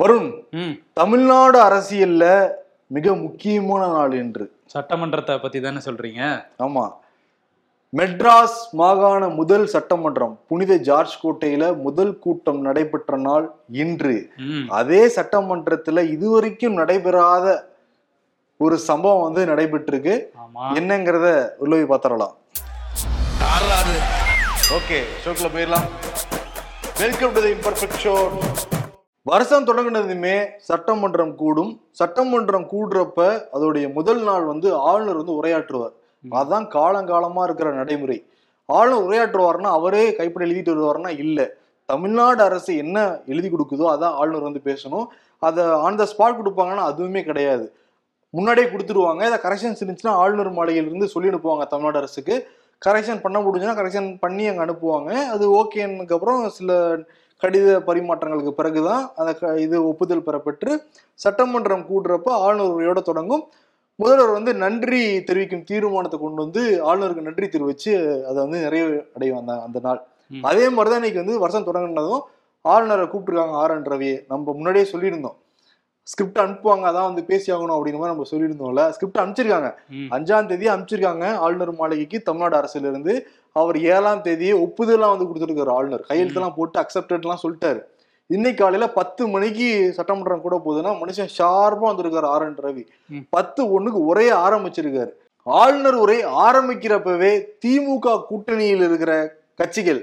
வருண் தமிழ்நாடு அரசியல்ல மிக முக்கியமான நாள் என்று சட்டமன்றத்தை பத்தி தானே சொல்றீங்க? ஆமா. மெட்ராஸ் மாகாண முதல் சட்டமன்றம் புனித ஜார்ஜ் கோட்டையில முதல் கூட்டம் நடைபெற்ற நாள் இன்று. அதே சட்டமன்றத்துல இதுவரைக்கும் நடைபெறாத ஒரு சம்பவம் வந்து நடைபெற்றிருக்கு. ஆமா. என்னங்கிறத உள்ள போய் பார்த்துடலாம். ஓகே ஷோக்குள்ள போயிடலாம். Welcome to the imperfect show வருஷம் தொடங்கினதுமே சட்டமன்றம் கூடும். சட்டமன்றம் கூடுறப்ப அதோடைய முதல் நாள் வந்து ஆளுநர் வந்து உரையாற்றுவார். அதான் காலங்காலமா இருக்கிற நடைமுறை. ஆளுநர் உரையாற்றுவார்னா அவரே கைப்பட எழுதிட்டு வருவார்னா இல்ல. தமிழ்நாடு அரசு என்ன எழுதி கொடுக்குதோ அதான் ஆளுநர் வந்து பேசணும். அதை ஆன் த ஸ்பாட் கொடுப்பாங்கன்னா அதுவுமே கிடையாது. முன்னாடியே கொடுத்துருவாங்க. இதை கரெக்ஷன்ஸ் இருந்துச்சுன்னா ஆளுநர் மாளிகையிலிருந்து சொல்லி அனுப்புவாங்க தமிழ்நாடு அரசுக்கு. கரெக்ஷன் பண்ண முடிஞ்சுன்னா கரெக்ஷன் பண்ணி அங்கே அனுப்புவாங்க. அது ஓகேனுக்கு அப்புறம் சில கடித பரிமாற்றங்களுக்கு பிறகுதான் அந்த இது ஒப்புதல் பெறப்பெற்று சட்டமன்றம் கூடுறப்ப ஆளுநர் உரையோட தொடங்கும். முதல்வர் வந்து நன்றி தெரிவிக்கும் தீர்மானத்தை கொண்டு வந்து ஆளுநருக்கு நன்றி தெரிவிச்சு அதை வந்து நிறைவு அடையும் அந்த அந்த நாள். அதே மாதிரி தான் இன்னைக்கு வந்து வருஷம் தொடங்கினதும் ஆளுநரை கூப்பிட்டுருக்காங்க ஆர் என் ரவியை. நம்ம முன்னாடியே சொல்லியிருந்தோம். ஸ்கிரிப்ட் அனுப்புவாங்க அதான் வந்து பேசி ஆகணும் அப்படிங்கிற மாதிரி நம்ம சொல்லியிருந்தோம்ல. ஸ்கிரிப்ட் அனுப்பிச்சிருக்காங்க. அஞ்சாம் தேதி அனுப்பிச்சிருக்காங்க ஆளுநர் மாளிகைக்கு தமிழ்நாடு அரசுல இருந்து அவர் ஏழாம் தேதியே ஒப்புதல்லாம் வந்து கொடுத்துருக்காரு ஆளுநர். கையெழுத்தெல்லாம் போட்டு அக்செப்டட்லாம் சொல்லிட்டாரு. இன்னைக்கு காலையில பத்து மணிக்கு சட்டமன்றம் கூட போகுதுன்னா மனுஷன் ஷார்ப்பா வந்திருக்காரு ஆர் என் ரவி. பத்து ஒண்ணுக்கு உரைய ஆரம்பிச்சிருக்காரு. ஆளுநர் உரை ஆரம்பிக்கிறப்பவே திமுக கூட்டணியில் இருக்கிற கட்சிகள்.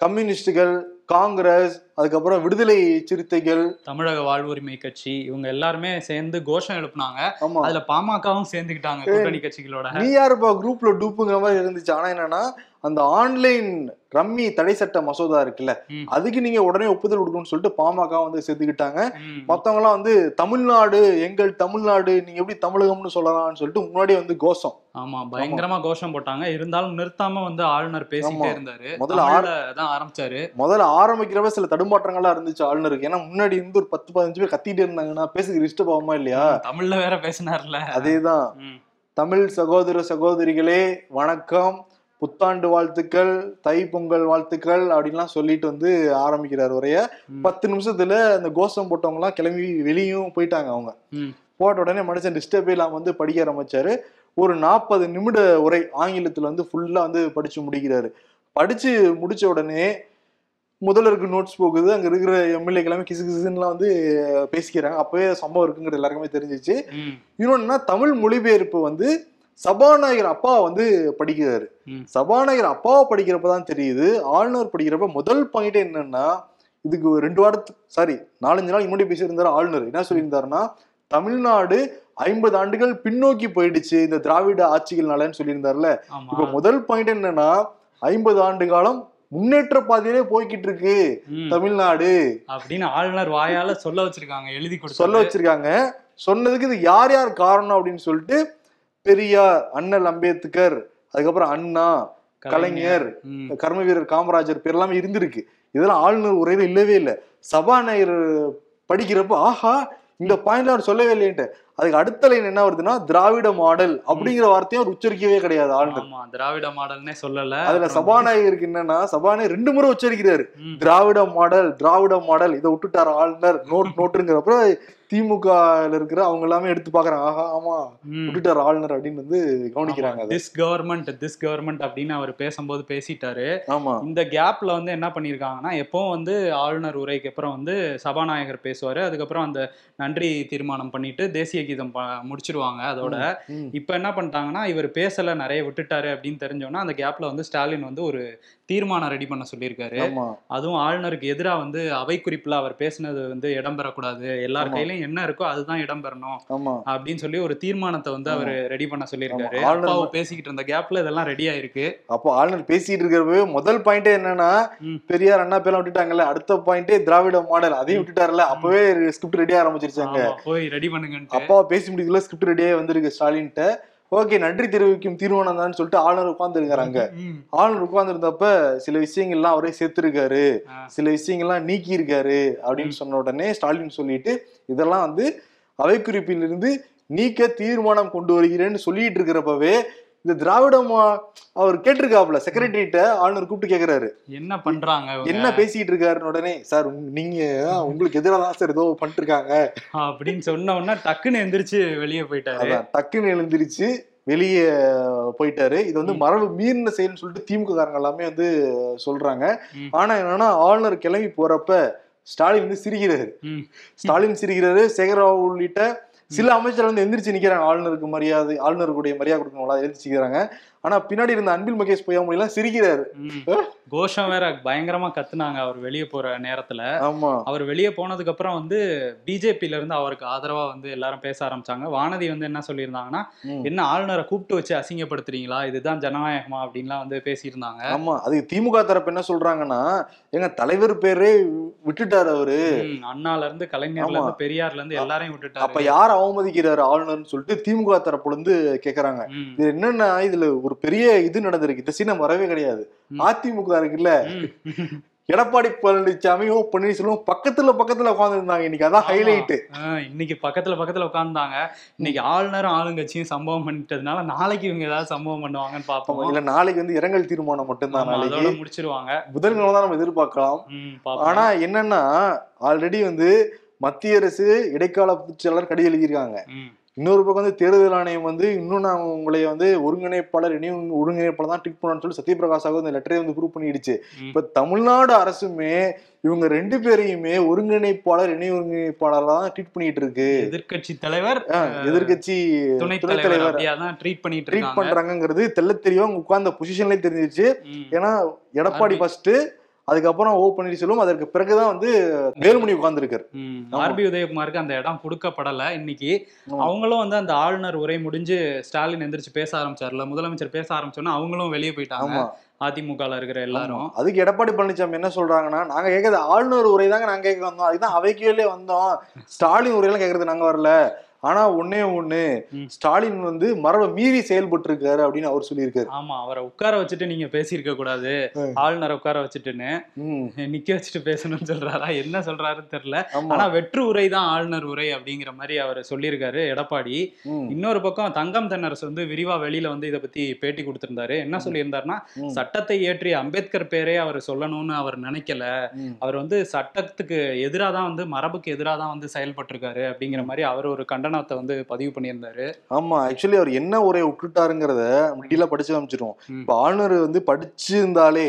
கம்யூனிஸ்டுகள் காங்கிரஸ் அதுக்கப்புறம் விடுதலை சிறுத்தைகள். தமிழக வாழ்வுரிமை கட்சி இவங்க எல்லாருமே சேர்ந்து கோஷம் எழுப்புனாங்க. அதுல பாமகவும் சேர்ந்துக்கிட்டாங்க கூட்டணி கட்சிகளோட. நீ யாருப்பா குரூப்ல டூப்புங்கிற மாதிரி இருந்துச்சு. ஆனா என்னன்னா அந்த ஆன்லைன் ரம்மி தடை சட்ட மசோதா இருக்குல்ல. அதுக்கு நீங்க உடனே ஒப்புதல் கொடுக்கணும்னு சொல்லிட்டு பாமக வந்து சேர்த்துக்கிட்டாங்க. மத்தவங்க எல்லாம் வந்து தமிழ்நாடு எங்கள் தமிழ்நாடு நீங்க எப்படி தமிழகம்னு சொல்லலாம்னு சொல்லிட்டு முன்னாடியே வந்து கோஷம். ஆமா பயங்கரமா கோஷம் போட்டாங்க. இருந்தாலும் நிறுத்தாம வந்து ஆளுநர் பேசிட்டே. இருந்தாரு. முதல்ல முதல்ல தான் ஆரம்பிச்சாரு. முதல்ல ஆரம்பிக்கிறப்ப சில தடுமாற்றங்கள்லாம் இருந்துச்சு ஆளுநருக்கு. ஏன்னா முன்னாடி இருந்து ஒரு பத்து பதினஞ்சு பேர் கத்திட்டே இருந்தாங்கன்னா பேசுக்கு டிஸ்டர்ப் ஆகுமா இல்லையா? தமிழ்ல வேற பேசினார்ல. அதேதான். தமிழ் சகோதர சகோதரிகளே வணக்கம். புத்தாண்டு வாழ்த்துக்கள் தை பொங்கல் வாழ்த்துக்கள் அப்படின்லாம் சொல்லிட்டு வந்து ஆரம்பிக்கிறார் உரைய. பத்து நிமிஷத்துல அந்த கோஷம் போட்டவங்க எல்லாம் கிளம்பி வெளியும் போயிட்டாங்க அவங்க. போட்ட உடனே மனுஷன் டிஸ்டர்பே இல்லாம வந்து படிக்க ஆரம்பிச்சாரு. ஒரு நாற்பது நிமிட உரை ஆங்கிலத்துல வந்து ஃபுல்லா வந்து படிச்சு முடிக்கிறாரு. படிச்சு முடிச்ச உடனே முதல்வருக்கு நோட்ஸ் போகுது. அங்க இருக்கிற எம்எல்ஏ கிசு கிசுன்னுலாம் வந்து பேசிக்கிறாங்க. அப்பவே சம்பவம் இருக்குங்கிறது எல்லாருக்குமே தெரிஞ்சிச்சு. இன்னொன்னா தமிழ் மொழிபெயர்ப்பு வந்து சபாநாயகர் அப்பா வந்து படிக்கிறாரு. சபாநாயகர் அப்பாவை படிக்கிறப்ப தான் தெரியுது. ஆளுநர் படிக்கிறப்ப முதல் பாயிண்ட் என்னன்னா இதுக்கு ஒரு ரெண்டு வாரத்துக்கு சாரி நாலஞ்சு நாள் முன்னாடி பேசியிருந்தாரு ஆளுநர். என்ன சொல்லியிருந்தாருன்னா தமிழ்நாடு ஐம்பது ஆண்டுகள் பின்னோக்கி போயிடுச்சு இந்த திராவிட ஆட்சிகள்னாலன்னு சொல்லியிருந்தாருல. ஆமா. இப்ப முதல் பாயிண்ட் என்னன்னா ஐம்பது ஆண்டு காலம் முன்னேற்ற பாதையிலே போய்கிட்டு இருக்கு. தமிழ்நாடு. அப்படின்னு ஆளுநர் வாயால சொல்ல வச்சிருக்காங்க எழுதி கொடுத்து சொல்ல வச்சிருக்காங்க. சொன்னதுக்கு இது யார் யார் காரணம் அப்படின்னு சொல்லிட்டு பெரியார் அண்ணல் அம்பேத்கர் அதுக்கப்புறம் அண்ணா கலைஞர். கர்ம வீரர் காமராஜர் பேர் எல்லாமே இருந்திருக்கு. இதெல்லாம் ஆளுநர் உரையில இல்லவே இல்லை. சபாநாயகர் படிக்கிறப்ப ஆஹா இந்த பாயிண்ட்ல அவர் சொல்லவே இல்லைன்ட்டு. அதுக்கு அடுத்த லைன் என்ன வருதுன்னா திராவிட மாடல் அப்படிங்கிற வார்த்தையும் அவர் உச்சரிக்கவே கிடையாது ஆளுநர். திராவிட மாடல்னே சொல்லல. அதுல சபாநாயகருக்கு என்னன்னா சபாநாயகர் ரெண்டு முறை உச்சரிக்கிறாரு. திராவிட மாடல் திராவிட மாடல் இதை விட்டுட்டாரு ஆளுநர் நோட் நோட்டுங்கிறப்ப திமுக இருக்கிற அவங்க எல்லாமே எடுத்து பாக்குறாங்க ஆஹா ஆமா. விட்டுட்டாரு ஆளுநர் அப்படின்னு வந்து கவனிக்கிறாங்க திஸ் கவர்மெண்ட் திஸ் கவர்மெண்ட் அப்படின்னு அவர் பேசும்போது பேசிட்டாரு. ஆமா. இந்த கேப்ல வந்து என்ன பண்ணிருக்காங்கன்னா எப்பவும் வந்து ஆளுநர் உரைக்கு அப்புறம் வந்து சபாநாயகர் பேசுவாரு. அதுக்கப்புறம் அந்த நன்றி தீர்மானம் பண்ணிட்டு தேசிய கீதம் முடிச்சிருவாங்க அதோட. இப்ப என்ன பண்ணிட்டாங்கன்னா இவர் பேசல நிறைய விட்டுட்டாரு அப்படின்னு தெரிஞ்சோன்னா அந்த கேப்ல வந்து ஸ்டாலின் வந்து ஒரு தீர்மானம் ரெடி பண்ண சொல்லியிருக்காரு. அதுவும் ஆளுநருக்கு எதிராக வந்து அவை குறிப்புல அவர் பேசினது வந்து இடம்பெறக்கூடாது எல்லார். கையிலயும் என்ன இருக்கோ அதுதான் இடம்பெறணும் அப்படின்னு சொல்லி ஒரு தீர்மானத்தை வந்து அவர் ரெடி பண்ண சொல்லியிருக்காரு. ஆளுநர் பேசிக்கிட்டு இருந்த கேப்ல இதெல்லாம் ரெடி ஆயிருக்கு. அப்போ ஆளுநர் பேசிட்டு இருக்கிறப்பவே முதல் பாயிண்டே என்னன்னா. பெரியார் அண்ணா பேர்லாம் விட்டுட்டாங்கல்ல. அடுத்த பாயிண்டே திராவிட மாடல். அதையும் விட்டுட்டாருல அப்பவே ஸ்கிரிப்ட் ரெடி ஆரம்பிச்சிருச்சாங்க போய் ரெடி பண்ணுங்கன்ட்டு. அப்பா பேசி முடிக்கல ஸ்கிரிப்ட் ரெடியாகி வந்திருக்கு ஸ்டாலின்ட்ட. ஓகே நன்றி தெரிவிக்கும் தீர்மானம் தான் சொல்லிட்டு ஆளுநர் உட்கார்ந்துருக்காங்க. ஆளுநர் உட்கார்ந்துருந்தப்ப சில விஷயங்கள்லாம் அவரே சேர்த்திருக்காரு. சில விஷயங்கள்லாம் நீக்கி இருக்காரு அப்படின்னு சொன்ன உடனே ஸ்டாலின் சொல்லிட்டு இதெல்லாம் வந்து அவை குறிப்பிலிருந்து நீக்க தீர்மானம் கொண்டு வருகிறேன்னு சொல்லிட்டு இருக்கிறப்பவே இந்த திராவிட மா- அவர் கேட்டிருக்காப்ல செக்ரட்டரிட்ட ஆளுநர் கூப்பிட்டு கேக்குறாரு. என்ன பண்றாங்க? என்ன பேசிக்கிட்டு இருக்காருன்னு உடனே சார் நீங்க உங்களுக்கு எதிராக தான் சார் ஏதோ பண்ணிட்டு இருக்காங்க அப்படின்னு சொன்ன உடனே டக்குன்னு எந்திரிச்சு வெளியே போயிட்டாரு. டக்குன்னு எழுந்திருச்சு வெளியே போயிட்டாரு. இது வந்து மரபு மீறின செயல்னு சொல்லிட்டு திமுக காரங்க எல்லாமே வந்து சொல்றாங்க. ஆனா என்னன்னா ஆளுநர் கிளம்பி போறப்ப ஸ்டாலின் வந்து சிரிக்கிறாரு. ஸ்டாலின் சிரிக்கிறாரு. சேகரராவ் உள்ளிட்ட சில அமைச்சர் வந்து எந்திரிச்சு நிக்கிறாங்க. ஆளுநருக்கு மரியாதை ஆளுநருக்குடைய மரியாதை கொடுக்கணும்ல எந்திரிச்சுக்கிறாங்க ஆனா பின்னாடி இருந்த அன்பில் மகேஷ் பொய்யாமொழி எல்லாம் சிரிக்கிறாரு. கோஷம் வேற பயங்கரமா கத்துனாங்க அவர் வெளியே போற நேரத்துல. ஆமா. அவர் வெளியே போனதுக்கு அப்புறம் வந்து பிஜேபில இருந்து அவருக்கு ஆதரவா வந்து எல்லாரும் பேச ஆரம்பிச்சாங்க. வானதி வந்து என்ன சொல்லியிருந்தாங்கன்னா. என்ன ஆளுநரை கூப்பிட்டு வச்சு அசிங்கப்படுத்துறீங்களா? இதுதான் ஜனநாயகமா? அப்படின்லாம் வந்து பேசியிருந்தாங்க. ஆமா. அதுக்கு திமுக தரப்பு என்ன சொல்றாங்கன்னா எங்க தலைவர் பேரே விட்டுட்டாரு அவரு. அண்ணால இருந்து கலைஞர்ல. இருந்து பெரியார்ல இருந்து எல்லாரையும் அப்ப விட்டுட்டாரு யார் அவமதிக்கிறாரு ஆளுநர்னு சொல்லிட்டு திமுக தரப்புல இருந்து கேக்குறாங்க. இது என்னன்னா இதுல ஒரு பெரிய இது நடந்திருக்கு. இந்த சீனம் வரவே கிடையாது. அதிமுக இருக்குல்ல. எடப்பாடி பழனிசாமி ஓ பன்னீர்செல்வம் பக்கத்துல பக்கத்துல உட்கார்ந்து இருந்தாங்க இன்னைக்கு அதான். ஹைலைட் இன்னைக்கு பக்கத்துல பக்கத்துல உட்கார்ந்தாங்க. இன்னைக்கு ஆளுநரும் ஆளுங்கட்சியும் சம்பவம் பண்ணிட்டதுனால நாளைக்கு இவங்க ஏதாவது சம்பவம் பண்ணுவாங்கன்னு பாப்போம் இல்ல நாளைக்கு வந்து இரங்கல் தீர்மானம் மட்டும்தான் நாளைக்கு? முடிச்சிருவாங்க. புதன்கிழமை தான் நம்ம எதிர்பார்க்கலாம். ஆனா என்னன்னா ஆல்ரெடி வந்து மத்திய அரசு இடைக்கால பொதுச்செயலாளர் கடி எழுதியிருக்காங்க. இன்னொரு பக்கம் வந்து தேர்தல் ஆணையம் வந்து இன்னும் நான் உங்களை வந்து ஒருங்கிணைப்பாளர் இணையும் ஒருங்கிணைப்பாளர் தான் ட்ரீட் பண்ணணும்னு சொல்லி சத்யபிரகாஷாக இந்த லெட்டரை வந்து ப்ரூவ் பண்ணிடுச்சு. இப்ப தமிழ்நாடு அரசுமே இவங்க ரெண்டு பேரையுமே ஒருங்கிணைப்பாளர் இணை ஒருங்கிணைப்பாளர் தான் ட்ரீட் பண்ணிட்டு இருக்கு எதிர்க்கட்சி தலைவர் எதிர்கட்சி துணைத் தலைவர் ட்ரீட் பண்ணிட்டு ட்ரீட் பண்றாங்கிறது தெள்ள தெளிவா உட்கார்ந்த பொசிஷன்லயே தெரிஞ்சிருச்சு. ஏன்னா எடப்பாடி. ஃபர்ஸ்ட் அதுக்கப்புறம் ஓ பன்னீர்செல்வம் அதற்கு பிறகுதான் வந்து வேலுமணி உட்கார்ந்துருக்காரு. ஆர்பி உதயகுமாருக்கு அந்த இடம் கொடுக்கப்படல இன்னைக்கு. அவங்களும் வந்து அந்த ஆளுநர் உரை முடிஞ்சு ஸ்டாலின் எந்திரிச்சு பேச ஆரம்பிச்சார்ல. முதலமைச்சர் பேச ஆரம்பிச்சோன்னா அவங்களும் வெளியே போயிட்டாங்க. அதிமுகல இருக்கிற எல்லாரும். அதுக்கு எடப்பாடி பழனிசாமி என்ன சொல்றாங்கன்னா நாங்க கேட்கறது ஆளுநர் உரை தாங்க நாங்க கேட்க வந்தோம் அதுதான் அவைக்கே வந்தோம். ஸ்டாலின் உரையெல்லாம் கேட்கறது நாங்க வரல. ஆனா ஒண்ணே ஒண்ணு. ஸ்டாலின் வந்து மரபை மீறி செயல்பட்டு இருக்காரு அப்படின்னு அவர் சொல்லியிருக்காரு. ஆமா அவரை உட்கார வச்சுட்டு நீங்க பேசியிருக்க கூடாது. ஆளுநரை உட்கார வச்சுட்டுன்னு நிக்க வச்சுட்டு பேசணும்னு சொல்றாரா? என்ன சொல்றாருன்னு தெரியல. ஆனா வெற்று உரை தான் ஆளுநர் உரை அப்படிங்கிற மாதிரி அவர் சொல்லியிருக்காரு எடப்பாடி. இன்னொரு பக்கம் தங்கம் தென்னரசு வந்து விரிவா வெளியில வந்து இதை பத்தி பேட்டி கொடுத்திருந்தாரு. என்ன சொல்லியிருந்தாருன்னா சட்டத்தை இயற்றிய அம்பேத்கர் பேரே அவர் சொல்லணும்னு அவர் நினைக்கல. அவர் வந்து சட்டத்துக்கு எதிராக தான் வந்து மரபுக்கு எதிராக தான் வந்து செயல்பட்டிருக்காரு அப்படிங்கிற மாதிரி அவர் ஒரு கண்டனத்தை வந்து பதிவு பண்ணியிருந்தாரு. ஆமா ஆக்சுவலி அவர் என்ன உரையை விட்டுட்டாருங்கிறத டீலா படிச்சு காமிச்சிருவோம். இப்ப ஆளுநர் வந்து படிச்சிருந்தாலே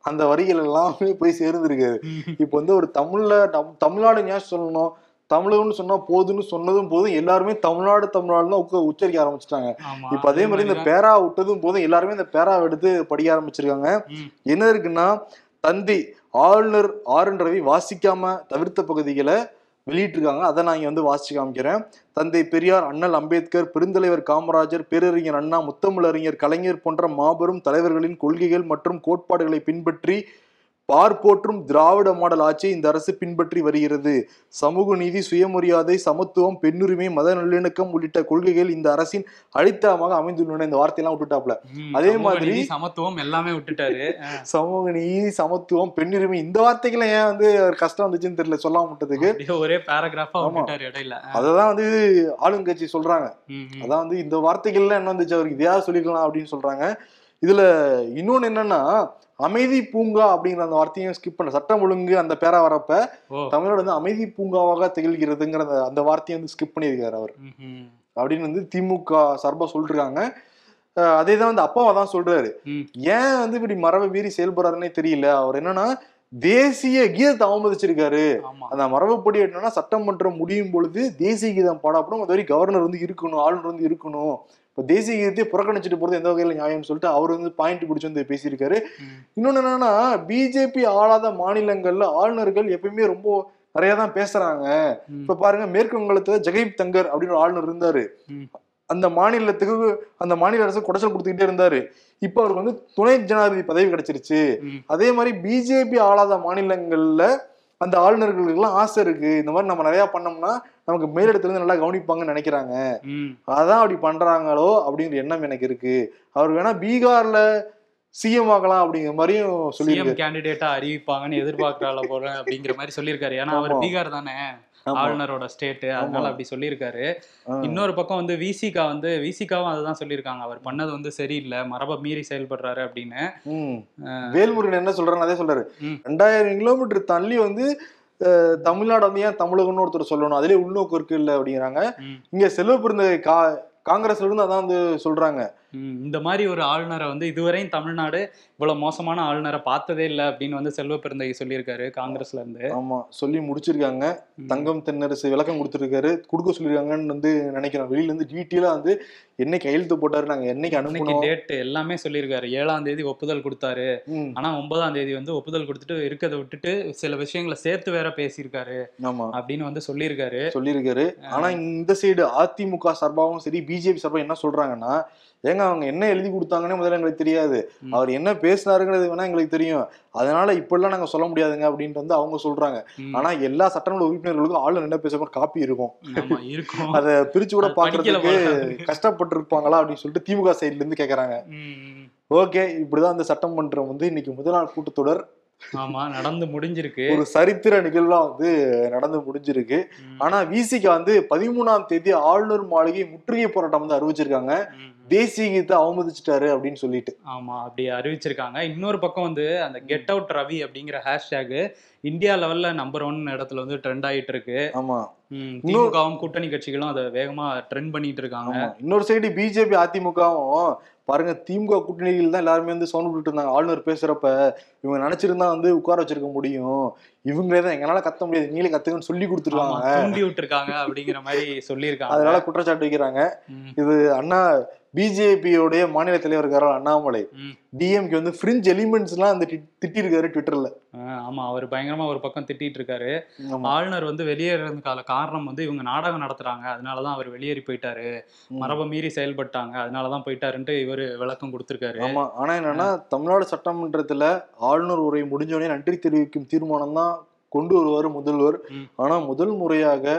அந்த வரிகள் எல்லாமே போய் சேர்ந்துருக்காரு இப்ப வந்து ஒரு தமிழ்ல தமிழ்நாடு ஞாபகம் சொல்லணும்? தமிழகம்னு சொன்னா போதுன்னு சொன்னதும் போதும் எல்லாருமே தமிழ்நாடு தமிழ்நாடு தான் உக்க- உச்சரிக்க ஆரம்பிச்சிட்டாங்க. இப்ப அதே மாதிரி இந்த. பேரா விட்டதும் போதும் எல்லாருமே இந்த பேராவை எடுத்து படிக்க ஆரம்பிச்சிருக்காங்க. என்ன இருக்குன்னா தந்தை ஆளுநர் ஆர் என் ரவி வாசிக்காம தவிர்த்த பகுதிகளை வெளியிட்டிருக்காங்க. அதை நான் இங்கே வந்து வாசிச்சு காமிக்கிறேன். தந்தை பெரியார் அண்ணல் அம்பேத்கர் பெருந்தலைவர் காமராஜர் பேரறிஞர் அண்ணா முத்தமிழறிஞர் கலைஞர் போன்ற மாபெரும் தலைவர்களின் கொள்கைகள் மற்றும் கோட்பாடுகளை பின்பற்றி பார்ப்போற்றும் திராவிட மாடல் ஆட்சியை இந்த அரசு பின்பற்றி வருகிறது. சமூக நீதி சுயமரியாதை சமத்துவம் பெண்ணுரிமை மத நல்லிணக்கம் உள்ளிட்ட கொள்கைகள் இந்த அரசின் அடித்தளமாக அமைந்துள்ளன. இந்த வார்த்தையெல்லாம் விட்டுட்டாப்ல அதே மாதிரி- சமத்துவம் எல்லாமே விட்டுட்டாரு. சமூக நீதி சமத்துவம் பெண்ணுரிமை இந்த வார்த்தைகளை ஏன் வந்து அவர் கஷ்டம் வந்துச்சுன்னு தெரியல சொல்லாம விட்டதுக்கு? ஒரே பேராகிராஃபா இடையில. அததான் வந்து ஆளுங்கட்சி சொல்றாங்க. அதான் வந்து இந்த வார்த்தைகள்ல என்ன வந்துச்சு? அவருக்கு இதையாவது சொல்லிக்கலாம் அப்படின்னு சொல்றாங்க. இதுல இன்னொன்னு என்னன்னா அமைதி பூங்கா அப்படிங்கிற அந்த வார்த்தையும் ஸ்கிப் பண்ண சட்டம் ஒழுங்கு அந்த பேரா வரப்ப ஓ. தமிழ்நாடு வந்து அமைதி பூங்காவாக திகழ்கிறதுங்கிற அந்த அந்த வார்த்தையை வந்து ஸ்கிப் பண்ணியிருக்காரு அவர். அப்படின்னு வந்து திமுக சார்பா சொல்லிருக்காங்க. அஹ் அதே தான் வந்து அப்பாவை தான் சொல்றாரு. ஏன் வந்து இப்படி மரபை மீறி செயல்படுறாருன்னே தெரியல. அவர் என்னன்னா தேசிய கீதத்தை அவமதிச்சிருக்காரு. அந்த மரபுப்படி என்னன்னா சட்டமன்றம் முடியும் பொழுது தேசிய கீதம் பாடப்படும். அது வரை கவர்னர் வந்து இருக்கணும் ஆளுநர் வந்து இருக்கணும். இப்போ தேசிய கீதத்தையே புறக்கணிச்சிட்டு போறது எந்த வகையில நியாயம்னு சொல்லிட்டு அவர் வந்து பாயிண்ட் பிடிச்சி வந்து பேசியிருக்காரு ம். இன்னொன்னு என்னன்னா பிஜேபி ஆளாத மாநிலங்கள்ல ஆளுநர்கள் எப்பயுமே ரொம்ப நிறைய தான் பேசுறாங்க. இப்ப பாருங்க மேற்கு வங்கத்துல ஜெகதீப் தங்கர் அப்படின்னு ஒரு ஆளுநர் இருந்தாரு. அந்த மாநிலத்துக்கு அந்த மாநில அரசு குடைச்சல் கொடுத்துக்கிட்டே இருந்தாரு இப்ப அவருக்கு வந்து துணை ஜனாதிபதி பதவி கிடைச்சிருச்சு. அதே மாதிரி பிஜேபி ஆளாத மாநிலங்கள்ல அந்த ஆளுநர்களுக்கு எல்லாம் ஆசை இருக்கு இந்த மாதிரி நம்ம நிறைய பண்ணோம்னா நமக்கு மேலிடத்துல இருந்து நல்லா கவனிப்பாங்கன்னு நினைக்கிறாங்க. அதான் அப்படி பண்றாங்களோ அப்படிங்கிற எண்ணம் எனக்கு இருக்கு அவர் வேணா பீகார்ல சிஎம் ஆகலாம் அப்படிங்கிற மாதிரியும் சிஎம் சொல்லியிருக்காரு கேண்டிடேட்டா அறிவிப்பாங்கன்னு எதிர்பார்க்கறால போற அப்படிங்கிற மாதிரி சொல்லியிருக்காரு ஏன்னா அவர். பீகார் தானே. ஆளுநரோட ஸ்டேட் அதனால. அப்படி சொல்லியிருக்காரு. இன்னொரு பக்கம் வந்து விசிகா வந்து விசிகாவும் அதுதான் சொல்லியிருக்காங்க அவர் பண்ணது வந்து சரியில்லை மரபை மீறி செயல்படுறாரு அப்படின்னு. வேல்முருகன் என்ன சொல்றாரு அதே சொல்றாரு. ரெண்டாயிரம் கிலோமீட்டர் தள்ளி வந்து தமிழ்நாடு வந்து ஏன் தமிழகம்னு ஒருத்தர் சொல்லணும் அதிலே உள்நோக்கு இருக்கு இல்ல அப்படிங்கிறாங்க. இங்க செல்வ பிறந்தகை கா காங்கிரஸ்ல இருந்து அதான் வந்து சொல்றாங்க இந்த மாதிரி ஒரு ஆளுநரை வந்து இதுவரையும் தமிழ்நாடு இவ்வளவு மோசமான ஆளுநரை பார்த்ததே இல்லை அப்படின்னு வந்து செல்வ பெருந்தகை சொல்லியிருக்காரு காங்கிரஸ்ல இருந்து. ஆமா சொல்லி முடிச்சிருக்காங்க. தங்கம் தென்னரசு விளக்கம் கொடுத்துருக்காரு. கொடுக்க சொல்லிருக்காங்கன்னு வந்து நினைக்கிறோம். வெளியில இருந்து டீட்டெயிலா வந்து என்னைக்கு கையெழுத்து போட்டாரு நாங்க என்னைக்கு அனுப்பணும் டேட் எல்லாமே சொல்லியிருக்காரு. ஏழாம் தேதி ஒப்புதல் கொடுத்தாரு. ஆனா ஒன்பதாம் தேதி வந்து ஒப்புதல் கொடுத்துட்டு இருக்கதை விட்டுட்டு சில விஷயங்களை சேர்த்து வேற பேசியிருக்காரு ஆமா. அப்படின்னு வந்து சொல்லியிருக்காரு. சொல்லியிருக்காரு. ஆனா இந்த சைடு அதிமுக சார்பாகவும் சரி பிஜேபி சார்பாக என்ன சொல்றாங்கன்னா ஏங்க அவங்க என்ன எழுதி கொடுத்தாங்கன்னே முதல்ல எங்களுக்கு தெரியாது. அவர் என்ன பேசினாருங்கிறது வேணா எங்களுக்கு தெரியும். அதனால இப்படிலாம் நாங்க சொல்ல முடியாதுங்க அப்படின்ட்டு வந்து அவங்க சொல்றாங்க. ஆனா எல்லா சட்டமன்ற உறுப்பினர்களுக்கும் ஆளுநர் என்ன பேசுற காப்பி இருக்கும். அதை பிரிச்சு கூட பாக்குறதுக்கு. கஷ்டப்பட்டு இருப்பாங்களா அப்படின்னு சொல்லிட்டு திமுக சைடுல இருந்து கேக்குறாங்க. ஓகே இப்படிதான் அந்த சட்டமன்றம் வந்து இன்னைக்கு முதல் நாள் கூட்டத்தொடர் ஆமா நடந்து முடிஞ்சிருக்கு. ஒரு சரித்திர நிகழ்வா வந்து நடந்து முடிஞ்சிருக்கு. ஆனா விசிக்கு வந்து பதிமூணாம் தேதி ஆளுநர் மாளிகை முற்றுகை போராட்டம் வந்து அறிவிச்சிருக்காங்க. தேசிய கீதத்தை அவமதிச்சிட்டாரு அப்படின்னு சொல்லிட்டு. ஆமா அப்படி அறிவிச்சிருக்காங்க. இன்னொரு பக்கம் வந்து அந்த கெட் அவுட் ரவி அப்படிங்கிற ஹேஷ்டேக் இந்தியா லெவல்ல நம்பர் ஒன் இடத்துல வந்து ட்ரெண்ட் ஆயிட்டு இருக்கு ஆமா திமுகவும் கூட்டணி கட்சிகளும் அதை வேகமா ட்ரெண்ட் பண்ணிட்டு இருக்காங்க. இன்னொரு சைடு பிஜேபி அதிமுகவும் பாருங்க திமுக கூட்டணியில் தான் எல்லாருமே வந்து சவுண்ட் விட்டு இருந்தாங்க. ஆளுநர் பேசுறப்ப இவங்க நினைச்சிருந்தா வந்து உட்கார வச்சிருக்க முடியும். இவங்களே தான் எங்களால கத்த முடியாது. நீங்களே கத்துங்கன்னு சொல்லி கொடுத்துருக்காங்க தூண்டி விட்டுருக்காங்க அப்படிங்கிற மாதிரி சொல்லியிருக்காங்க. அதனால குற்றச்சாட்டு வைக்கிறாங்க. இது அண்ணா பிஜேபியோடைய மாநில தலைவர் இருக்காரு அண்ணாமலை. டிஎம்கே வந்து ஃப்ரிஞ்ச் எலிமெண்ட்ஸ் எல்லாம் அந்த திட்டி இருக்காரு ட்விட்டர்ல ஆமா அவர் பயங்கரமா ஒரு பக்கம் திட்டிட்டு இருக்காரு. ஆளுநர் வந்து வெளியேறதுக்கான காரணம் வந்து இவங்க நாடகம் நடத்துறாங்க. அதனாலதான் அவர் வெளியேறி போயிட்டாரு. மரபை மீறி செயல்பட்டாங்க. அதனாலதான் போயிட்டாருன்ட்டு இவரு விளக்கம் கொடுத்திருக்காரு. ஆமா ஆனா என்னன்னா தமிழ்நாடு சட்டமன்றத்துல ஆளுநர் உரை முடிஞ்சோடனே நன்றி தெரிவிக்கும் தீர்மானம் தான் கொண்டு வருவார் முதல்வர். ஆனா முதல் முறையாக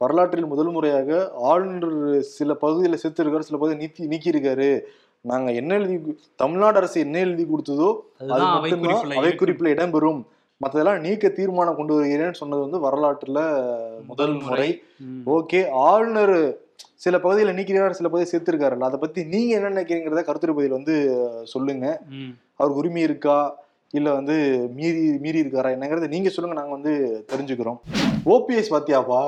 வரலாற்றில் முதல் முறையாக ஆளுநர் சில பகுதியில் சேர்த்திருக்காரு சில பகுதியை நீக்கி நீக்கியிருக்காரு நாங்க என்ன எழுதி தமிழ்நாடு அரசு என்ன எழுதி கொடுத்ததோ அது மட்டும்தான் குறிப்புல அவை. குறிப்பில் இடம்பெறும் மற்றதெல்லாம் நீக்க தீர்மானம் கொண்டு வருகிறேன்னு சொன்னது வந்து வரலாற்றுல முதல் முறை. ஓகே ஆளுநர் சில பகுதியில் நீக்கிறார் சில பகுதியை சேர்த்திருக்காருல்ல அதை பத்தி நீங்க என்ன நினைக்கிறீங்கிறத கருத்துரை பதில் வந்து சொல்லுங்க. அவருக்கு உரிமை இருக்கா இல்ல வந்து மீறி மீறி இருக்காரா என்னங்கிறத நீங்க சொல்லுங்க நாங்க வந்து தெரிஞ்சுக்கிறோம். ஓபிஎஸ் பாத்தியாப்பா.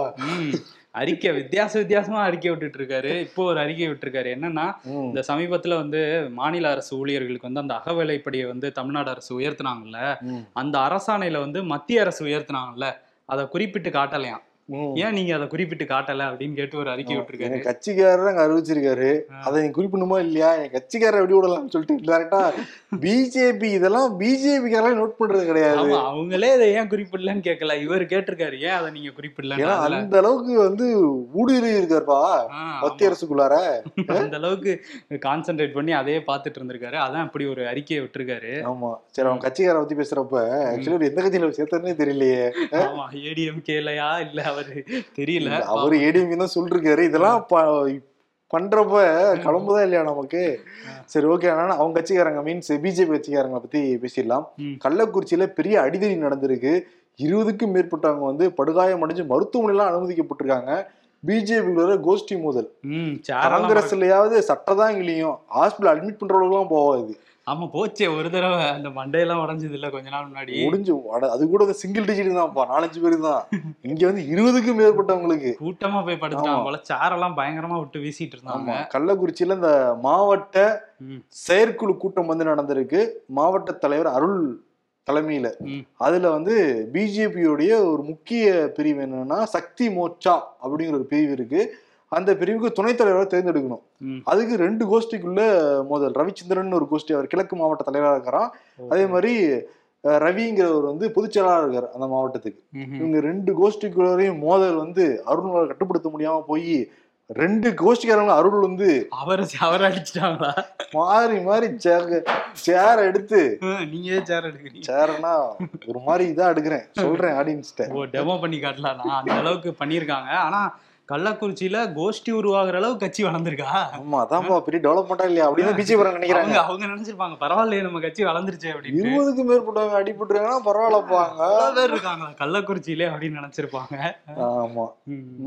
அறிக்கை வித்தியாச வித்தியாசமா அறிக்கை விட்டுட்டு இருக்காரு இப்போ ஒரு அறிக்கை விட்டுருக்காரு. என்னன்னா இந்த சமீபத்துல வந்து மாநில அரசு ஊழியர்களுக்கு வந்து அந்த அகவிலைப்படியை வந்து தமிழ்நாடு அரசு உயர்த்தினாங்கல்ல அந்த அரசாணையில வந்து மத்திய அரசு உயர்த்தினாங்கல்ல அதை குறிப்பிட்டு காட்டலையாம். ஏன் நீங்க அதை குறிப்பிட்டு காட்டல அப்படின்னு கேட்டு ஒரு அறிக்கை விட்டுருக்காரு? கட்சிக்காரர் அங்க அறிவிச்சிருக்காரு. அதை நீங்க குறிப்பிடணுமா இல்லையா? என் கட்சிக்காரரை எப்படி விடலாம்னு சொல்லிட்டு டேரக்டா பிஜேபி இதெல்லாம் பிஜேபிக்காரலாம் நோட் பண்றது கிடையாது. அவங்களே இதை ஏன் குறிப்பிடலன்னு கேட்கல இவர் கேட்டிருக்காரு. ஏன் அதை நீங்க ஏன்னா குறிப்பிடல அந்த அளவுக்கு வந்து ஊடுருவி இருக்காருப்பா மத்திய அரசுக்குள்ளார. அந்த அளவுக்கு கான்சென்ட்ரேட் பண்ணி அதையே பார்த்துட்டு இருந்திருக்காரு. அதான் இப்படி ஒரு அறிக்கையை விட்டுருக்காரு. ஆமா. சரி அவன் கட்சிக்கார பத்தி பேசுறப்ப ஆக்சுவலி எந்த கட்சியில சேர்த்தனே தெரியலையே. ஆமா ஏடிஎம் கேலையா இல்ல அவரு தெரியல. அவரு ஏடிஎம் தான் சொல்லிருக்காரு. இதெல்லாம் பண்றப்ப கிளம்புதான் இல்லையா நமக்கு? சரி ஓகே ஆனா அவங்க கட்சிக்காரங்க மீன்ஸ் பிஜேபி கட்சிக்காரங்களை பத்தி பேசிடலாம். கள்ளக்குறிச்சியில பெரிய அடிதடி நடந்திருக்கு. இருபதுக்கும் மேற்பட்டவங்க வந்து படுகாயம் அடைஞ்சு மருத்துவமனைலாம் அனுமதிக்கப்பட்டிருக்காங்க. பிஜேபி கோஷ்டி மோதல். காங்கிரஸ்லயாவது சட்டதான் கிளியும் ஹாஸ்பிட்டல் அட்மிட் பண்ற அளவுக்குலாம் போகாது. ஆமா போச்சே. ஒரு தடவை அந்த மண்டையெல்லாம் உடைஞ்சது இல்ல கொஞ்ச நாள் முன்னாடி. முடிஞ்சு அது கூட சிங்கிள் டிஜிட் தான்ப்பா நாலஞ்சு பேர் தான். இங்க வந்து இருபதுக்கும் மேற்பட்டவங்களுக்கு. கூட்டமா போய் படுத்துட்டாங்க. போல. சேரெல்லாம் பயங்கரமா விட்டு வீசிட்டு இருந்தாங்க. கள்ளக்குறிச்சியில இந்த மாவட்ட. செயற்குழு கூட்டம் வந்து நடந்திருக்கு. மாவட்ட தலைவர் அருள் தலைமையில. அதுல வந்து பிஜேபியோடைய ஒரு முக்கிய பிரிவு என்னன்னா சக்தி மோர்ச்சா அப்படிங்கிற ஒரு பிரிவு இருக்கு. அந்த பிரிவுக்கு துணைத் தலைவரை தேர்ந்தெடுக்கணும். அதுக்கு ரெண்டு கோஷ்டிக்குள்ள மோதல். ரவிச்சந்திரன் ஒரு கோஷ்டி அவர் கிழக்கு மாவட்ட தலைவராக இருக்கிறான் அதே மாதிரி ரவிங்கிறவர் வந்து பொதுச் செயலாளர் இருக்கார் அந்த மாவட்டத்துக்கு. இவங்க ரெண்டு கோஷ்டிக்குள்ளரையும் மோதல் வந்து அருணால கட்டுப்படுத்த முடியாம போய் ரெண்டு கோஷ்டிக்காரங்களும் அருள் வந்து அவர் அவர் அடிச்சிட்டாங்களா? மாறி மாறி சேர எடுத்து நீங்க சேர் எடுக்கிறீங்க? சேர்னா ஒரு மாதிரி இதா எடுக்கிறேன். சொல்றேன் ஆடியன்ஸ்ட ஓ டெமோ பண்ணி காட்டலாம். அந்த அளவுக்கு பண்ணியிருக்காங்க. ஆனா கள்ளக்குறிச்சியில கோஷ்டி உருவாகுற அளவு கட்சி வளர்ந்துருக்கா? ஆமா அதான்ப்பா பெரிய டெவலப்மெண்டா இல்லையா? அப்படின்னு பிஜேபி நினைக்கிறாங்க அவங்க நினைச்சிருப்பாங்க பரவாயில்லையே நம்ம கட்சி வளர்ந்துருச்சு அப்படின்னு. இருபதுக்கு மேற்பட்டவங்க அடிபட்டுருக்காங்கன்னா பரவாயில்லப்பாங்க பேர் இருக்காங்களா கள்ளக்குறிச்சியிலே அப்படின்னு நினைச்சிருப்பாங்க. ஆமா.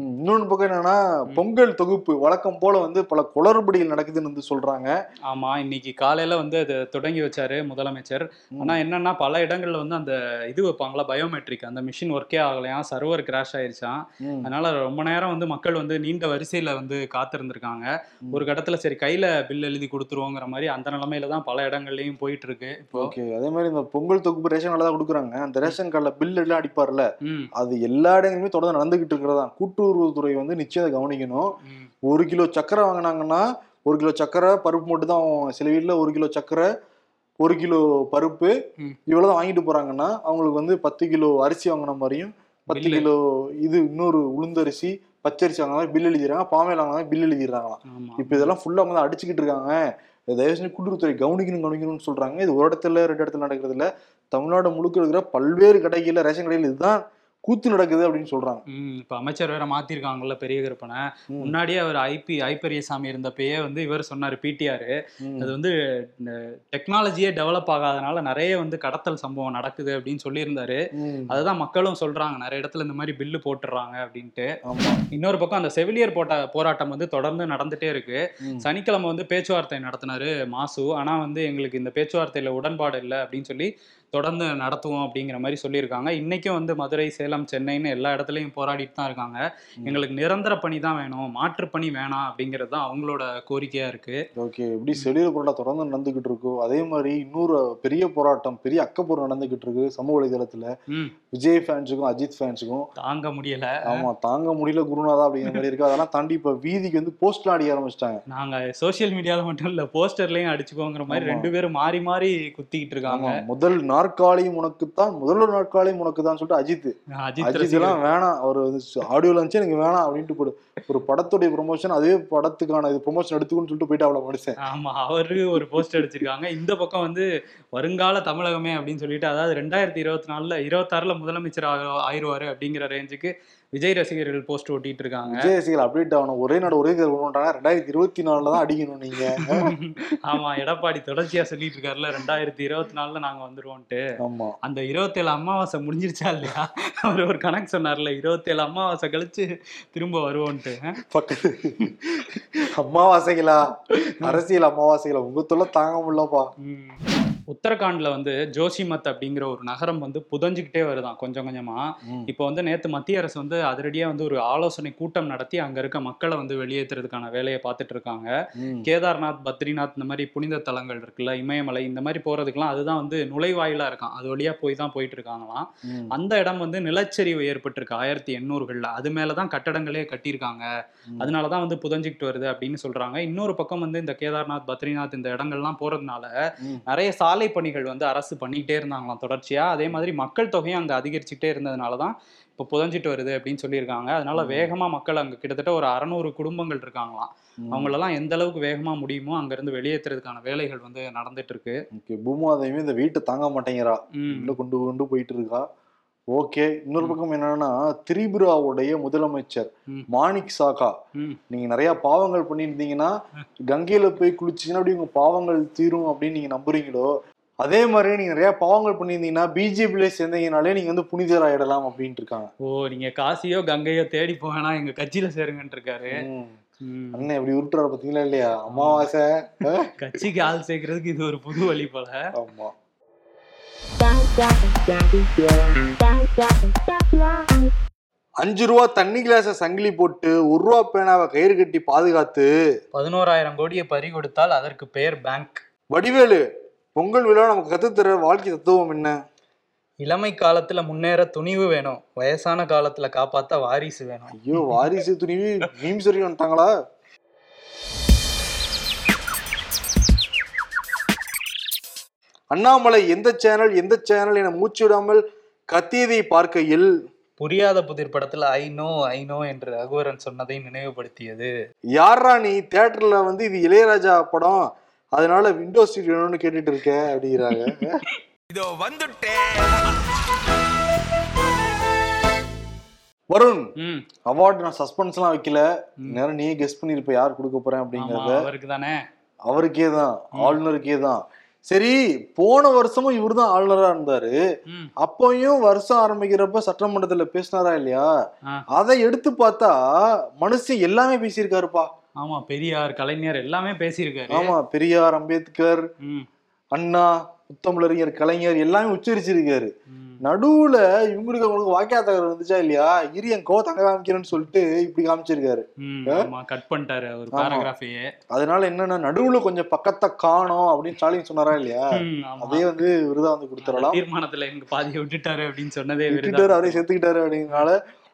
இன்னொன்னு பக்கம் என்னன்னா பொங்கல் தொகுப்பு வழக்கம் போல வந்து பல குளறுபடிகள் நடக்குதுன்னு வந்து சொல்றாங்க. ஆமா இன்னைக்கு காலையில வந்து அது தொடங்கி வச்சாரு முதலமைச்சர். ஆனா என்னன்னா பல இடங்கள்ல வந்து அந்த இது வைப்பாங்களா பயோமெட்ரிக் அந்த மிஷின் ஒர்க்கே ஆகலையாம் சர்வர் கிராஷ் ஆயிருச்சாம். ம், அதனால ரொம்ப நேரம் வந்து மக்கள் வந்து நீண்ட வரிசையில வந்து காத்திருந்திருக்காங்க. ஒரு கட்டத்துல சரி கையில பில் எழுதி கொடுத்துருவோங்கிற மாதிரி அந்த நிலைமையில தான் பல இடங்கள்லயும் போயிட்டு இருக்கு ஓகே. அதே மாதிரி இந்த பொங்கல் தொகுப்பு ரேஷன் கார்டு தான் கொடுக்குறாங்க. அந்த ரேஷன் கார்டுல பில் எல்லாம் அடிப்பார்ல. அது எல்லா இடங்களுமே தொடர்ந்து நடந்துகிட்டு இருக்கிறதா? கூட்டுறவுத்துறை வந்து நிச்சயம் கவனிக்கணும். ஒரு கிலோ சக்கரை வாங்கினாங்கன்னா ஒரு கிலோ சக்கரை பருப்பு மட்டும் தான் சில வீட்டில் ஒரு கிலோ சக்கரை ஒரு கிலோ பருப்பு ம். இவ்வளவுதான் வாங்கிட்டு போறாங்கன்னா அவங்களுக்கு வந்து பத்து கிலோ அரிசி வாங்கின மாதிரியும் பத்து. கிலோ இது இன்னொரு உளுந்தரிசி பச்சரிசி வாங்கின பில் எழுதிடுறாங்க பாமையில் வாங்கின பில் எழுதிடுறாங்களாம். இப்போ இதெல்லாம் ஃபுல்லாக வந்து அடிச்சுக்கிட்டு இருக்காங்க. தயவு செஞ்சு கூட்டுறவுத்துறை கவனிக்கணும் கவனிக்கணும்னு சொல்றாங்க. இது ஒரு இடத்துல ரெண்டு இடத்துல நடக்கிறது இல்ல தமிழ்நாடு முழுக்க இருக்கிற பல்வேறு கடைகளில் ரேஷன் கடையில் இதுதான் கூத்து நடக்குது அப்படின்னு சொல்றாங்க இப்ப அமைச்சர் வேற மாத்திருக்காங்கல்ல பெரிய கருப்பனை. முன்னாடியே அவர் ஐபி ஐப்பெரியசாமி இருந்தப்பயே வந்து இவர் சொன்னாரு பிடிஆர். அது வந்து டெக்னாலஜியே டெவலப் ஆகாதனால நிறைய வந்து கடத்தல் சம்பவம் நடக்குது அப்படின்னு சொல்லியிருந்தாரு. அதுதான் மக்களும் சொல்றாங்க நிறைய இடத்துல இந்த மாதிரி பில்லு போட்டுறாங்க அப்படின்ட்டு இன்னொரு பக்கம் அந்த செவிலியர் போட்ட போராட்டம் வந்து தொடர்ந்து நடந்துட்டே இருக்கு. சனிக்கிழமை வந்து பேச்சுவார்த்தை நடத்தினாரு மாசு ஆனா வந்து எங்களுக்கு இந்த பேச்சுவார்த்தையில உடன்பாடு இல்லை அப்படின்னு சொல்லி தொடர்ந்து நடத்துவோம் அப்படிங்கிற மாதிரி சொல்லியிருக்காங்க. இன்னைக்கும் வந்து மதுரை சேலம் சென்னைன்னு எல்லா இடத்துலையும் போராடிட்டு தான் இருக்காங்க. எங்களுக்கு நிரந்தர பணி தான் வேணும். மாற்று பணி வேணாம் அப்படிங்கிறது தான் அவங்களோட கோரிக்கையா இருக்கு. ஓகே. எப்படி செடியூர் போராட்டம் தொடர்ந்து நடந்துகிட்டு இருக்கோ அதே மாதிரி இன்னொரு பெரிய போராட்டம் பெரிய அக்கப்போர் நடந்துகிட்டு இருக்கு சமூக வலைதளத்துல. விஜய் ஃபேன்ஸுக்கும் அஜித் ஃபேன்ஸுக்கும் தாங்க முடியல. ஆமா தாங்க முடியல குருநாதா அப்படிங்கிற மாதிரி இருக்கு. அதெல்லாம் தாண்டி இப்ப வீதிக்கு வந்து போஸ்ட்லாம் அடிக்க ஆரம்பிச்சிட்டாங்க. நாங்க சோஷியல் மீடியால மட்டும் இல்ல போஸ்டர்லயும் அடிச்சுக்கோங்கிற மாதிரி. ரெண்டு பேரும் மாறி மாறி குத்திக்கிட்டு இருக்காங்க. முதல் நாற்காலியும் உனக்குத்தான் முதல்வர் நாற்காலியும் உனக்கு தான் சொல்லிட்டு அஜித் அஜித். எல்லாம் வேணாம் அவர் ஆடியோல இருந்துச்சு எனக்கு வேணாம் அப்படின்ட்டு போடு. ஒரு படத்துடைய ப்ரொமோஷன் அதே படத்துக்கான இது ப்ரொமோஷன் எடுத்துக்கணும்னு சொல்லிட்டு போயிட்டு அவ்வளவு மனுஷன். ஆமா அவரு ஒரு போஸ்ட் அடிச்சிருக்காங்க இந்த பக்கம் வந்து வருங்கால தமிழகமே அப்படின்னு சொல்லிட்டு அதாவது ரெண்டாயிரத்தி இருபத்தி நாலுல இருபத்தாறுல முதலமைச்சர் ஆக- ஆயிருவாரு அப்படிங்கிற ரேஞ்சுக்கு விஜய் ரசிகர்கள் போஸ்ட் ஒட்டிட்டு இருக்காங்க விஜய் ரசிகர்கள் அப்டேட் ஆகணும். ஒரே நாடு ஒரே தேர்வு பண்ணுறாங்க ரெண்டாயிரத்தி இருபத்தி நாலுல தான் அடிக்கணும் நீங்க. ஆமா எடப்பாடி தொடர்ச்சியா சொல்லிட்டு இருக்காருல்ல ரெண்டாயிரத்தி இருபத்தி நாலுல நாங்க வந்துருவோம்ட்டு ஆமா. அந்த இருபத்தேழு அமாவாசை முடிஞ்சிருச்சா இல்லையா? அவர் ஒரு கணக்கு சொன்னார்ல இருபத்தேழு அமாவாசை கழிச்சு திரும்ப பக்கத்து அமாவாசைகளா? அரசியல் அமாவாசைகளா? உங்க தொல்லை தாங்க முடியலப்பா. ம். உத்தரகாண்ட்ல வந்து ஜோஷிமத் அப்படிங்கிற ஒரு நகரம் வந்து புதஞ்சுக்கிட்டே வருதாம் கொஞ்சம் கொஞ்சமா. இப்போ வந்து நேத்து மத்திய அரசு வந்து அதிரடியா வந்து ஒரு ஆலோசனை கூட்டம் நடத்தி அங்க இருக்க மக்களை வந்து வெளியேற்றுறதுக்கான வேலையை பார்த்துட்டு இருக்காங்க. கேதார்நாத் பத்ரிநாத் இந்த மாதிரி புனித தலங்கள் இருக்குல்ல இமயமலை இந்த மாதிரி போறதுக்கெல்லாம் அதுதான் வந்து நுழைவாயிலா இருக்கான் அது வழியா போய் தான் போயிட்டு இருக்காங்களாம். அந்த இடம் வந்து நிலச்சரிவு ஏற்பட்டிருக்கு ஆயிரத்தி எண்ணூறுகள்ல அது மேலதான் கட்டடங்களே கட்டியிருக்காங்க. அதனாலதான் வந்து புதஞ்சிக்கிட்டு வருது அப்படின்னு சொல்றாங்க இன்னொரு பக்கம் வந்து இந்த கேதார்நாத் பத்ரிநாத் இந்த இடங்கள்லாம் போறதுனால. நிறைய சாலை பணிகள் வந்து அரசு பண்ணிக்கிட்டே இருந்தாங்களாம் தொடர்ச்சியா அதே மாதிரி மக்கள் தொகையும் அங்க அதிகரிச்சுக்கிட்டே இருந்ததுனால தான் இப்போ புதஞ்சிட்டு வருது அப்படின்னு சொல்லியிருக்காங்க அதனால ம். வேகமா மக்கள் அங்க கிட்டத்தட்ட ஒரு அறநூறு குடும்பங்கள் இருக்காங்களாம். அவங்களெல்லாம் எந்த அளவுக்கு வேகமா முடியுமோ அங்க இருந்து வெளியேற்றுறதுக்கான வேலைகள் வந்து நடந்துட்டு இருக்கு பூமாதேவி இந்த வீட்டை தாங்க மாட்டேங்கிறா. உள்ள கொண்டு கொண்டு போயிட்டு இருக்கா ஓகே. இன்னொரு பக்கம் என்னன்னா திரிபுராவுடைய முதலமைச்சர். மாணிக் சாகா. நீங்க நிறைய பாவங்கள் பண்ணியிருந்தீங்கன்னா கங்கையில போய் குளிச்சீங்கன்னா அப்படி உங்க பாவங்கள் தீரும் அப்படின்னு நீங்க நம்புறீங்களோ அதே மாதிரி நீங்க நிறைய பாவங்கள் பண்ணியிருந்தீங்கன்னா பிஜேபியில சேர்ந்தீங்கனாலே நீங்க வந்து புனிதர் ஆயிடலாம் அப்படின்ட்டு இருக்காங்க. ஓ நீங்க காசியோ கங்கையோ தேடி போவேனா எங்க கட்சியில சேருங்கன்னு இருக்காரு. அண்ணன் எப்படி உருட்டுறாரு பாத்தீங்களா இல்லையா? அமாவாசை? கட்சிக்கு ஆள் சேர்க்கறதுக்கு இது ஒரு புது வழி போல. ஆமா. அஞ்சு ரூபா தண்ணி கிளாஸ சங்கிலி போட்டு ஒரு ரூபா பேனாவை கயிறு கட்டி பாதுகாத்து பதினோராயிரம் கோடியை பறி கொடுத்தால் அதற்கு பெயர் பேங்க். வடிவேலு பொங்கல் விழா நமக்கு கத்துத்தர வாழ்க்கை தத்துவம் என்ன? இளமை காலத்துல முன்னேற துணிவு வேணும். வயசான காலத்துல காப்பாத்த வாரிசு வேணும். ஐயோ வாரிசு துணிவி மீம்ஸ் வரைக்கும் வந்துட்டாங்களா? அண்ணாமலை எந்த சேனல் எந்த சேனல் என மூச்சு விடாமல் கத்தியதை பார்க்கையில் புரியாத புதிர் படத்துல ஐ நோ ஐ நோ என்று ரகுவரன் சொன்னதை நினைவுபடுத்தியது. யாரா நீ? தியேட்டர்ல வந்து இது இளையராஜா படம். அதனால விண்டோ சீட் வேணும்னு கேட்டுட்டு இருக்க அப்படிங்கிறாங்க. இதோ வந்துட்டேன் வருண் அவார்டு நான் சஸ்பென்ஸ் எல்லாம் வைக்கல. நேரம் நீ கெஸ்ட் பண்ணிருப்ப யார் கொடுக்க போறேன் அப்படிங்கறத. அவருக்கு தானே அவருக்கே தான் ஆளுநருக்கே தான் சரி போன வருஷமும் இவர்தான் ஆளுநரா இருந்தாரு. அப்பயும் வருஷம் ஆரம்பிக்கிறப்ப சட்டமன்றத்துல பேசினாரா இல்லையா. அதை எடுத்து பார்த்தா மனுஷன் எல்லாமே பேசியிருக்காருப்பா. ஆமா பெரியார் கலைஞர் எல்லாமே பேசியிருக்காரு. ஆமா பெரியார் அம்பேத்கர் அண்ணா முத்தமிழறிஞர் கலைஞர் எல்லாமே உச்சரிச்சிருக்காரு. நடுவுல இவங்களுக்கு அவங்களுக்கு வாக்கியா தகவல் வந்துச்சா இல்லையா? இரு என் கோ தங்க காமிக்கிறேன்னு சொல்லிட்டு இப்படி காமிச்சிருக்காரு. கட் பண்ணிட்டாரு ஒரு. பேராகிராஃபையே அதனால என்னன்னா நடுவுல கொஞ்சம் பக்கத்தை காணோம் அப்படின்னு ஸ்டாலின் சொன்னாரா இல்லையா? அதே வந்து விருதா வந்து கொடுத்துடலாம். தீர்மானத்துல எங்க பாதியை விட்டுட்டாரு அப்படின்னு சொன்னதே விட்டுட்டாரு அவரே செத்துக்கிட்டாரு அப்படிங்கறனால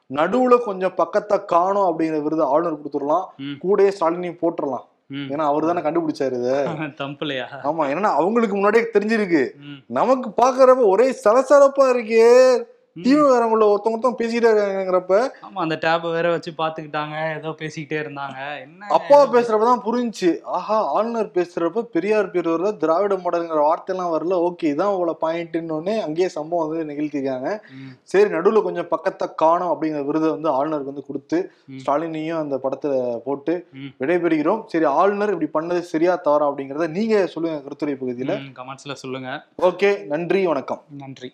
நடுவுல கொஞ்சம் பக்கத்தை காணோம் அப்படிங்கிற விருது ஆளுநர் கொடுத்துடலாம். ம். கூடயே ஸ்டாலினையும் போட்டுறலாம் ம். ஏன்னா அவர் தானே கண்டுபிடிச்சாரு இத. தம்புலையா? ஆமா ஏன்னா அவங்களுக்கு முன்னாடியே தெரிஞ்சிருக்கு. நமக்கு பாக்குறப்ப ஒரே சலசலப்பா இருக்கே. தீவிரவாரங்கள ஒருத்தவங்க பேசிட்டே இருக்காங்கிறப்ப ஆமா அந்த டேப் வேற வச்சு பாத்துக்கிட்டாங்க ஏதோ பேசிக்கிட்டே இருந்தாங்க. என்ன அப்பா பேசுறப்பதான் புரிஞ்சுச்சு. ஆஹா ஆளுநர் பேசுறப்ப பெரியார் பேர் வரல திராவிட மாடல்ங்கிற வார்த்தையெல்லாம் வரல. ஓகே இதான் அவ்வளோ பாயிண்ட்னு அங்கேயே சம்பவம் வந்து நிகழ்த்திருக்காங்க. சரி நடுவுல கொஞ்சம் பக்கத்தை காணும் அப்படிங்கிற விருதை வந்து ஆளுநருக்கு வந்து கொடுத்து. ஸ்டாலினையும் அந்த படத்துல போட்டு. விடைபெறுகிறோம். சரி ஆளுநர் இப்படி பண்ணது சரியா தவறா அப்படிங்கறத நீங்க சொல்லுங்க கருத்துரை பகுதியில. கமெண்ட்ஸ்ல சொல்லுங்க. ஓகே நன்றி வணக்கம். நன்றி.